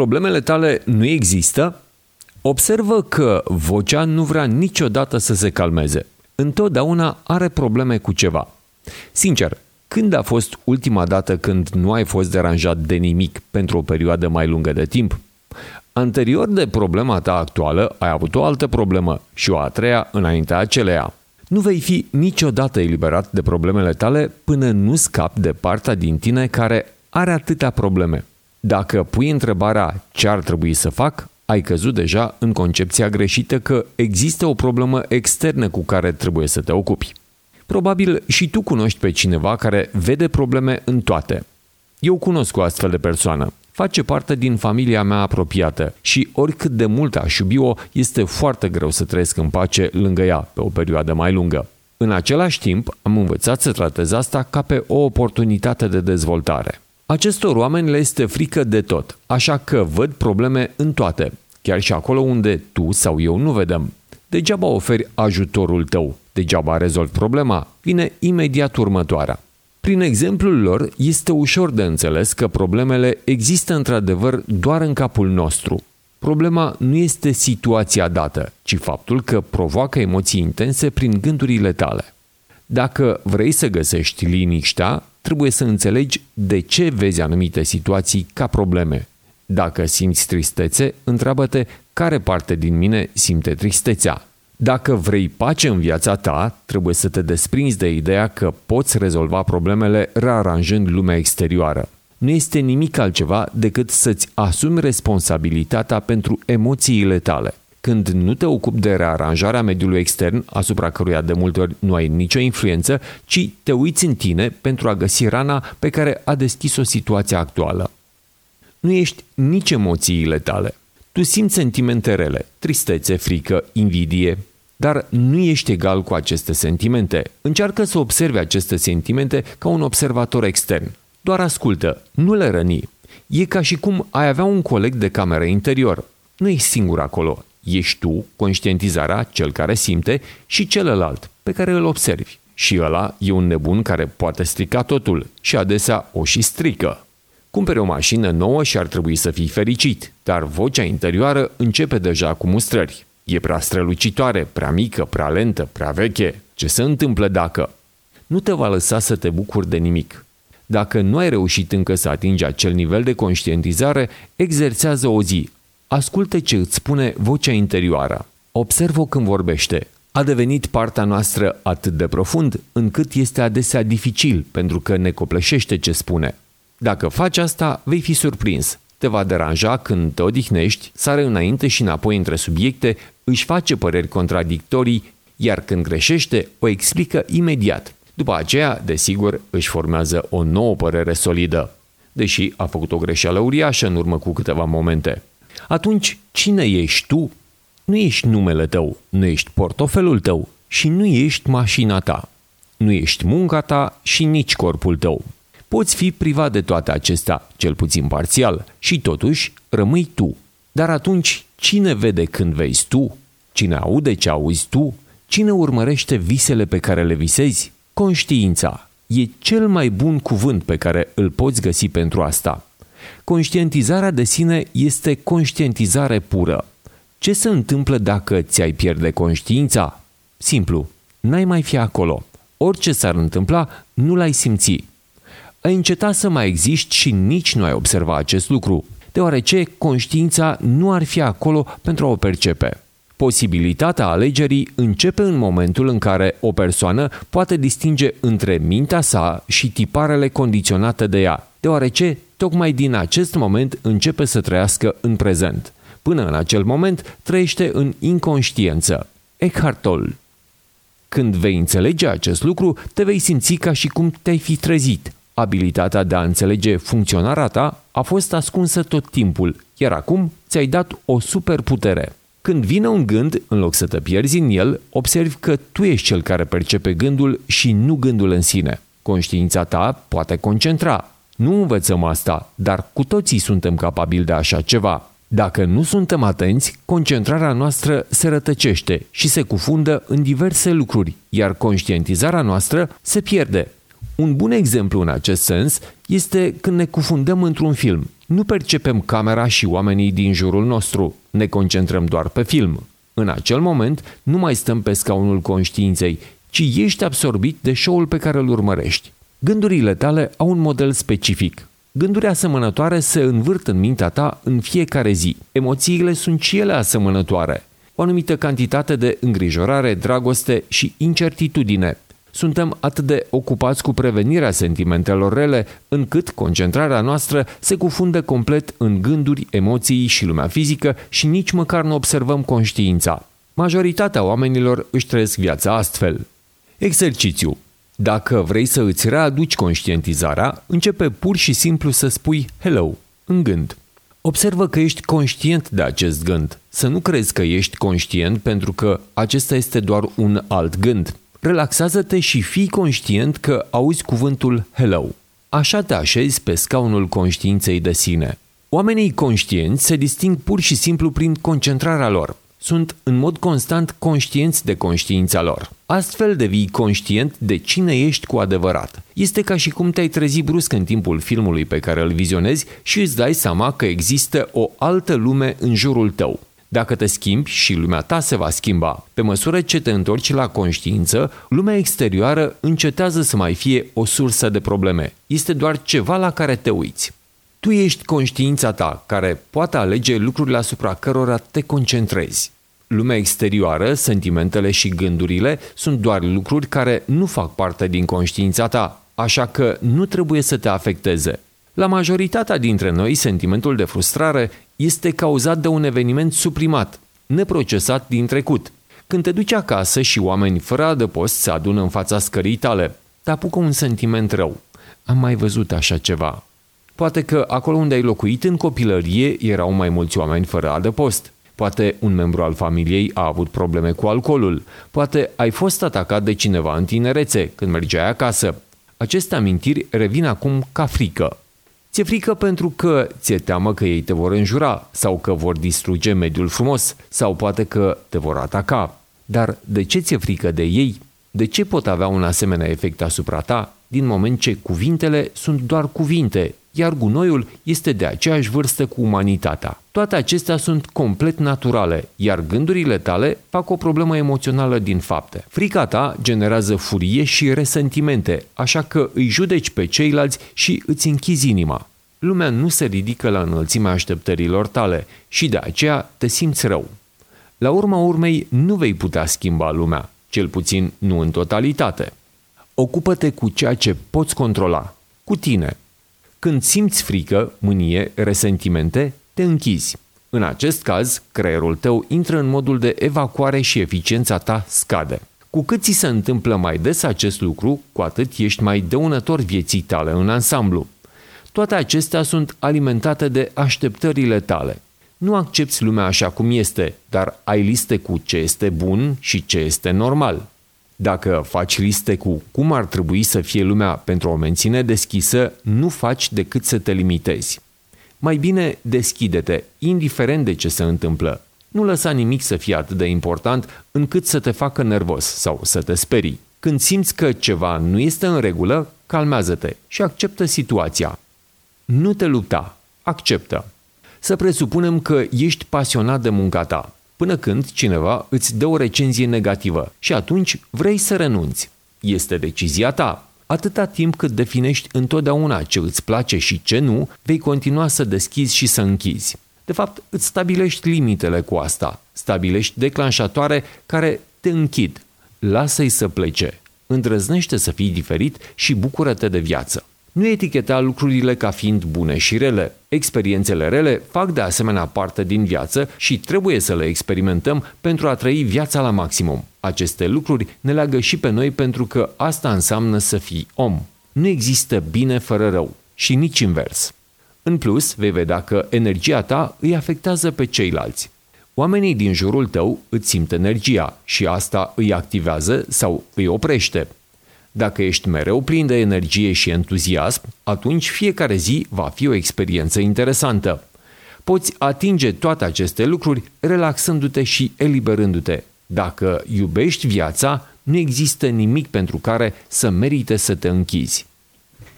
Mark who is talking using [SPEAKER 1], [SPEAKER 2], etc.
[SPEAKER 1] problemele tale nu există, observă că vocea nu vrea niciodată să se calmeze. Întotdeauna are probleme cu ceva. Sincer, când a fost ultima dată când nu ai fost deranjat de nimic pentru o perioadă mai lungă de timp? Anterior de problema ta actuală, ai avut o altă problemă și o a treia înaintea aceleia. Nu vei fi niciodată eliberat de problemele tale până nu scapi de partea din tine care are atâtea probleme. Dacă pui întrebarea ce ar trebui să fac, ai căzut deja în concepția greșită că există o problemă externă cu care trebuie să te ocupi. Probabil și tu cunoști pe cineva care vede probleme în toate. Eu cunosc o astfel de persoană. Face parte din familia mea apropiată și oricât de mult aș iubi-o, este foarte greu să trăiesc în pace lângă ea pe o perioadă mai lungă. În același timp, am învățat să tratez asta ca pe o oportunitate de dezvoltare. Acestor oameni le este frică de tot, așa că văd probleme în toate, chiar și acolo unde tu sau eu nu vedem. Degeaba oferi ajutorul tău, degeaba rezolvi problema, vine imediat următoarea. Prin exemplul lor, este ușor de înțeles că problemele există într-adevăr doar în capul nostru. Problema nu este situația dată, ci faptul că provoacă emoții intense prin gândurile tale. Dacă vrei să găsești liniștea, trebuie să înțelegi de ce vezi anumite situații ca probleme. Dacă simți tristețe, întreabă-te care parte din mine simte tristețea. Dacă vrei pace în viața ta, trebuie să te desprinzi de ideea că poți rezolva problemele rearanjând lumea exterioară. Nu este nimic altceva decât să-ți asumi responsabilitatea pentru emoțiile tale. Când nu te ocupi de rearanjarea mediului extern, asupra căruia de multe ori nu ai nicio influență, ci te uiți în tine pentru a găsi rana pe care a deschis-o situația actuală. Nu ești nici emoțiile tale. Tu simți sentimente rele, tristețe, frică, invidie, dar nu ești egal cu aceste sentimente. Încearcă să observi aceste sentimente ca un observator extern. Doar ascultă, nu le răni. E ca și cum ai avea un coleg de cameră interior. Nu ești singur acolo. Ești tu, conștientizarea, cel care simte, și celălalt, pe care îl observi. Și ăla e un nebun care poate strica totul și adesea o și strică. Cumpere o mașină nouă și ar trebui să fii fericit, dar vocea interioară începe deja cu mustrări. E prea strălucitoare, prea mică, prea lentă, prea veche. Ce se întâmplă dacă? Nu te va lăsa să te bucuri de nimic. Dacă nu ai reușit încă să atingi acel nivel de conștientizare, exersează o zi. Ascultă ce îți spune vocea interioară. Observă când vorbește. A devenit partea noastră atât de profund încât este adesea dificil pentru că ne copleșește ce spune. Dacă faci asta, vei fi surprins. Te va deranja când te odihnești, sare înainte și înapoi între subiecte, își face păreri contradictorii, iar când greșește, o explică imediat. După aceea, desigur, își formează o nouă părere solidă, deși a făcut o greșeală uriașă în urmă cu câteva momente. Atunci, cine ești tu? Nu ești numele tău, nu ești portofelul tău și nu ești mașina ta. Nu ești munca ta și nici corpul tău. Poți fi privat de toate acestea, cel puțin parțial, și totuși rămâi tu. Dar atunci, cine vede când vezi tu? Cine aude ce auzi tu? Cine urmărește visele pe care le visezi? Conștiința e cel mai bun cuvânt pe care îl poți găsi pentru asta. Conștientizarea de sine este conștientizare pură. Ce se întâmplă dacă ți-ai pierde conștiința? Simplu, n-ai mai fi acolo. Orice s-ar întâmpla, nu l-ai simți ai înceta să mai existi și nici nu ai observa acest lucru, deoarece conștiința nu ar fi acolo pentru a o percepe. Posibilitatea alegerii începe în momentul în care o persoană poate distinge între mintea sa și tiparele condiționate de ea, deoarece tocmai din acest moment începe să trăiască în prezent. Până în acel moment trăiește în inconștiență. Eckhart Tolle Când vei înțelege acest lucru, te vei simți ca și cum te-ai fi trezit, Abilitatea de a înțelege funcționarea ta a fost ascunsă tot timpul, iar acum ți-ai dat o superputere. Când vine un gând, în loc să te pierzi în el, observi că tu ești cel care percepe gândul și nu gândul în sine. Conștiința ta poate concentra. Nu învățăm asta, dar cu toții suntem capabili de așa ceva. Dacă nu suntem atenți, concentrarea noastră se rătăcește și se cufundă în diverse lucruri, iar conștientizarea noastră se pierde, Un bun exemplu în acest sens este când ne cufundăm într-un film. Nu percepem camera și oamenii din jurul nostru, ne concentrăm doar pe film. În acel moment nu mai stăm pe scaunul conștiinței, ci ești absorbit de show-ul pe care îl urmărești. Gândurile tale au un model specific. Gânduri asemănătoare se învârt în mintea ta în fiecare zi. Emoțiile sunt și ele asemănătoare. O anumită cantitate de îngrijorare, dragoste și incertitudine. Suntem atât de ocupați cu prevenirea sentimentelor rele, încât concentrarea noastră se cufundă complet în gânduri, emoții și lumea fizică și nici măcar nu observăm conștiința. Majoritatea oamenilor își trăiesc viața astfel. Exercițiu. Dacă vrei să îți readuci conștientizarea, începe pur și simplu să spui hello în gând. Observă că ești conștient de acest gând. Să nu crezi că ești conștient pentru că acesta este doar un alt gând. Relaxează-te și fii conștient că auzi cuvântul hello. Așa te așezi pe scaunul conștiinței de sine. Oamenii conștienți se disting pur și simplu prin concentrarea lor sunt în mod constant conștienți de conștiința lor. Astfel devii conștient de cine ești cu adevărat. Este ca și cum te-ai trezi brusc în timpul filmului pe care îl vizionezi și îți dai seama că există o altă lume în jurul tău. Dacă te schimbi și lumea ta se va schimba. Pe măsură ce te întorci la conștiință, lumea exterioară încetează să mai fie o sursă de probleme. Este doar ceva la care te uiți. Tu ești conștiința ta, care poate alege lucrurile asupra cărora te concentrezi. Lumea exterioară, sentimentele și gândurile sunt doar lucruri care nu fac parte din conștiința ta, așa că nu trebuie să te afecteze. La majoritatea dintre noi, sentimentul de frustrare este cauzat de un eveniment suprimat, neprocesat din trecut. Când te duci acasă și oameni fără adăpost se adună în fața scării tale, te apucă un sentiment rău. Am mai văzut așa ceva. Poate că acolo unde ai locuit în copilărie erau mai mulți oameni fără adăpost. Poate un membru al familiei a avut probleme cu alcoolul. Poate ai fost atacat de cineva în tinerețe, când mergeai acasă. Aceste amintiri revin acum ca frică. Ți-e frică pentru că ți-e teamă că ei te vor înjura sau că vor distruge mediul frumos sau poate că te vor ataca. Dar de ce ți-e frică de ei? De ce pot avea un asemenea efect asupra ta, din moment ce cuvintele sunt doar cuvinte, iar gunoiul este de aceeași vârstă cu umanitatea. Toate acestea sunt complet naturale, iar gândurile tale fac o problemă emoțională din fapte. Frica ta generează furie și resentimente, așa că îi judeci pe ceilalți și îți închizi inima. Lumea nu se ridică la înălțimea așteptărilor tale și de aceea te simți rău. La urma urmei, nu vei putea schimba lumea, cel puțin nu în totalitate. Ocupă-te cu ceea ce poți controla, cu tine, când simți frică, mânie, resentimente, te închizi. În acest caz, creierul tău intră în modul de evacuare și eficiența ta scade. Cu cât ți se întâmplă mai des acest lucru, cu atât ești mai dăunător vieții tale în ansamblu. Toate acestea sunt alimentate de așteptările tale. Nu accepti lumea așa cum este, dar ai liste cu ce este bun și ce este normal. Dacă faci liste cu cum ar trebui să fie lumea pentru a o menține deschisă, nu faci decât să te limitezi. Mai bine deschide-te, indiferent de ce se întâmplă. Nu lăsa nimic să fie atât de important încât să te facă nervos sau să te sperii. Când simți că ceva nu este în regulă, calmează-te și acceptă situația. Nu te lupta, acceptă. Să presupunem că ești pasionat de munca ta până când cineva îți dă o recenzie negativă și atunci vrei să renunți. Este decizia ta. Atâta timp cât definești întotdeauna ce îți place și ce nu, vei continua să deschizi și să închizi. De fapt, îți stabilești limitele cu asta. Stabilești declanșatoare care te închid. Lasă-i să plece. Îndrăznește să fii diferit și bucură-te de viață. Nu eticheta lucrurile ca fiind bune și rele. Experiențele rele fac de asemenea parte din viață și trebuie să le experimentăm pentru a trăi viața la maximum. Aceste lucruri ne leagă și pe noi pentru că asta înseamnă să fii om. Nu există bine fără rău și nici invers. În plus, vei vedea că energia ta îi afectează pe ceilalți. Oamenii din jurul tău îți simt energia și asta îi activează sau îi oprește. Dacă ești mereu plin de energie și entuziasm, atunci fiecare zi va fi o experiență interesantă. Poți atinge toate aceste lucruri relaxându-te și eliberându-te. Dacă iubești viața, nu există nimic pentru care să merite să te închizi.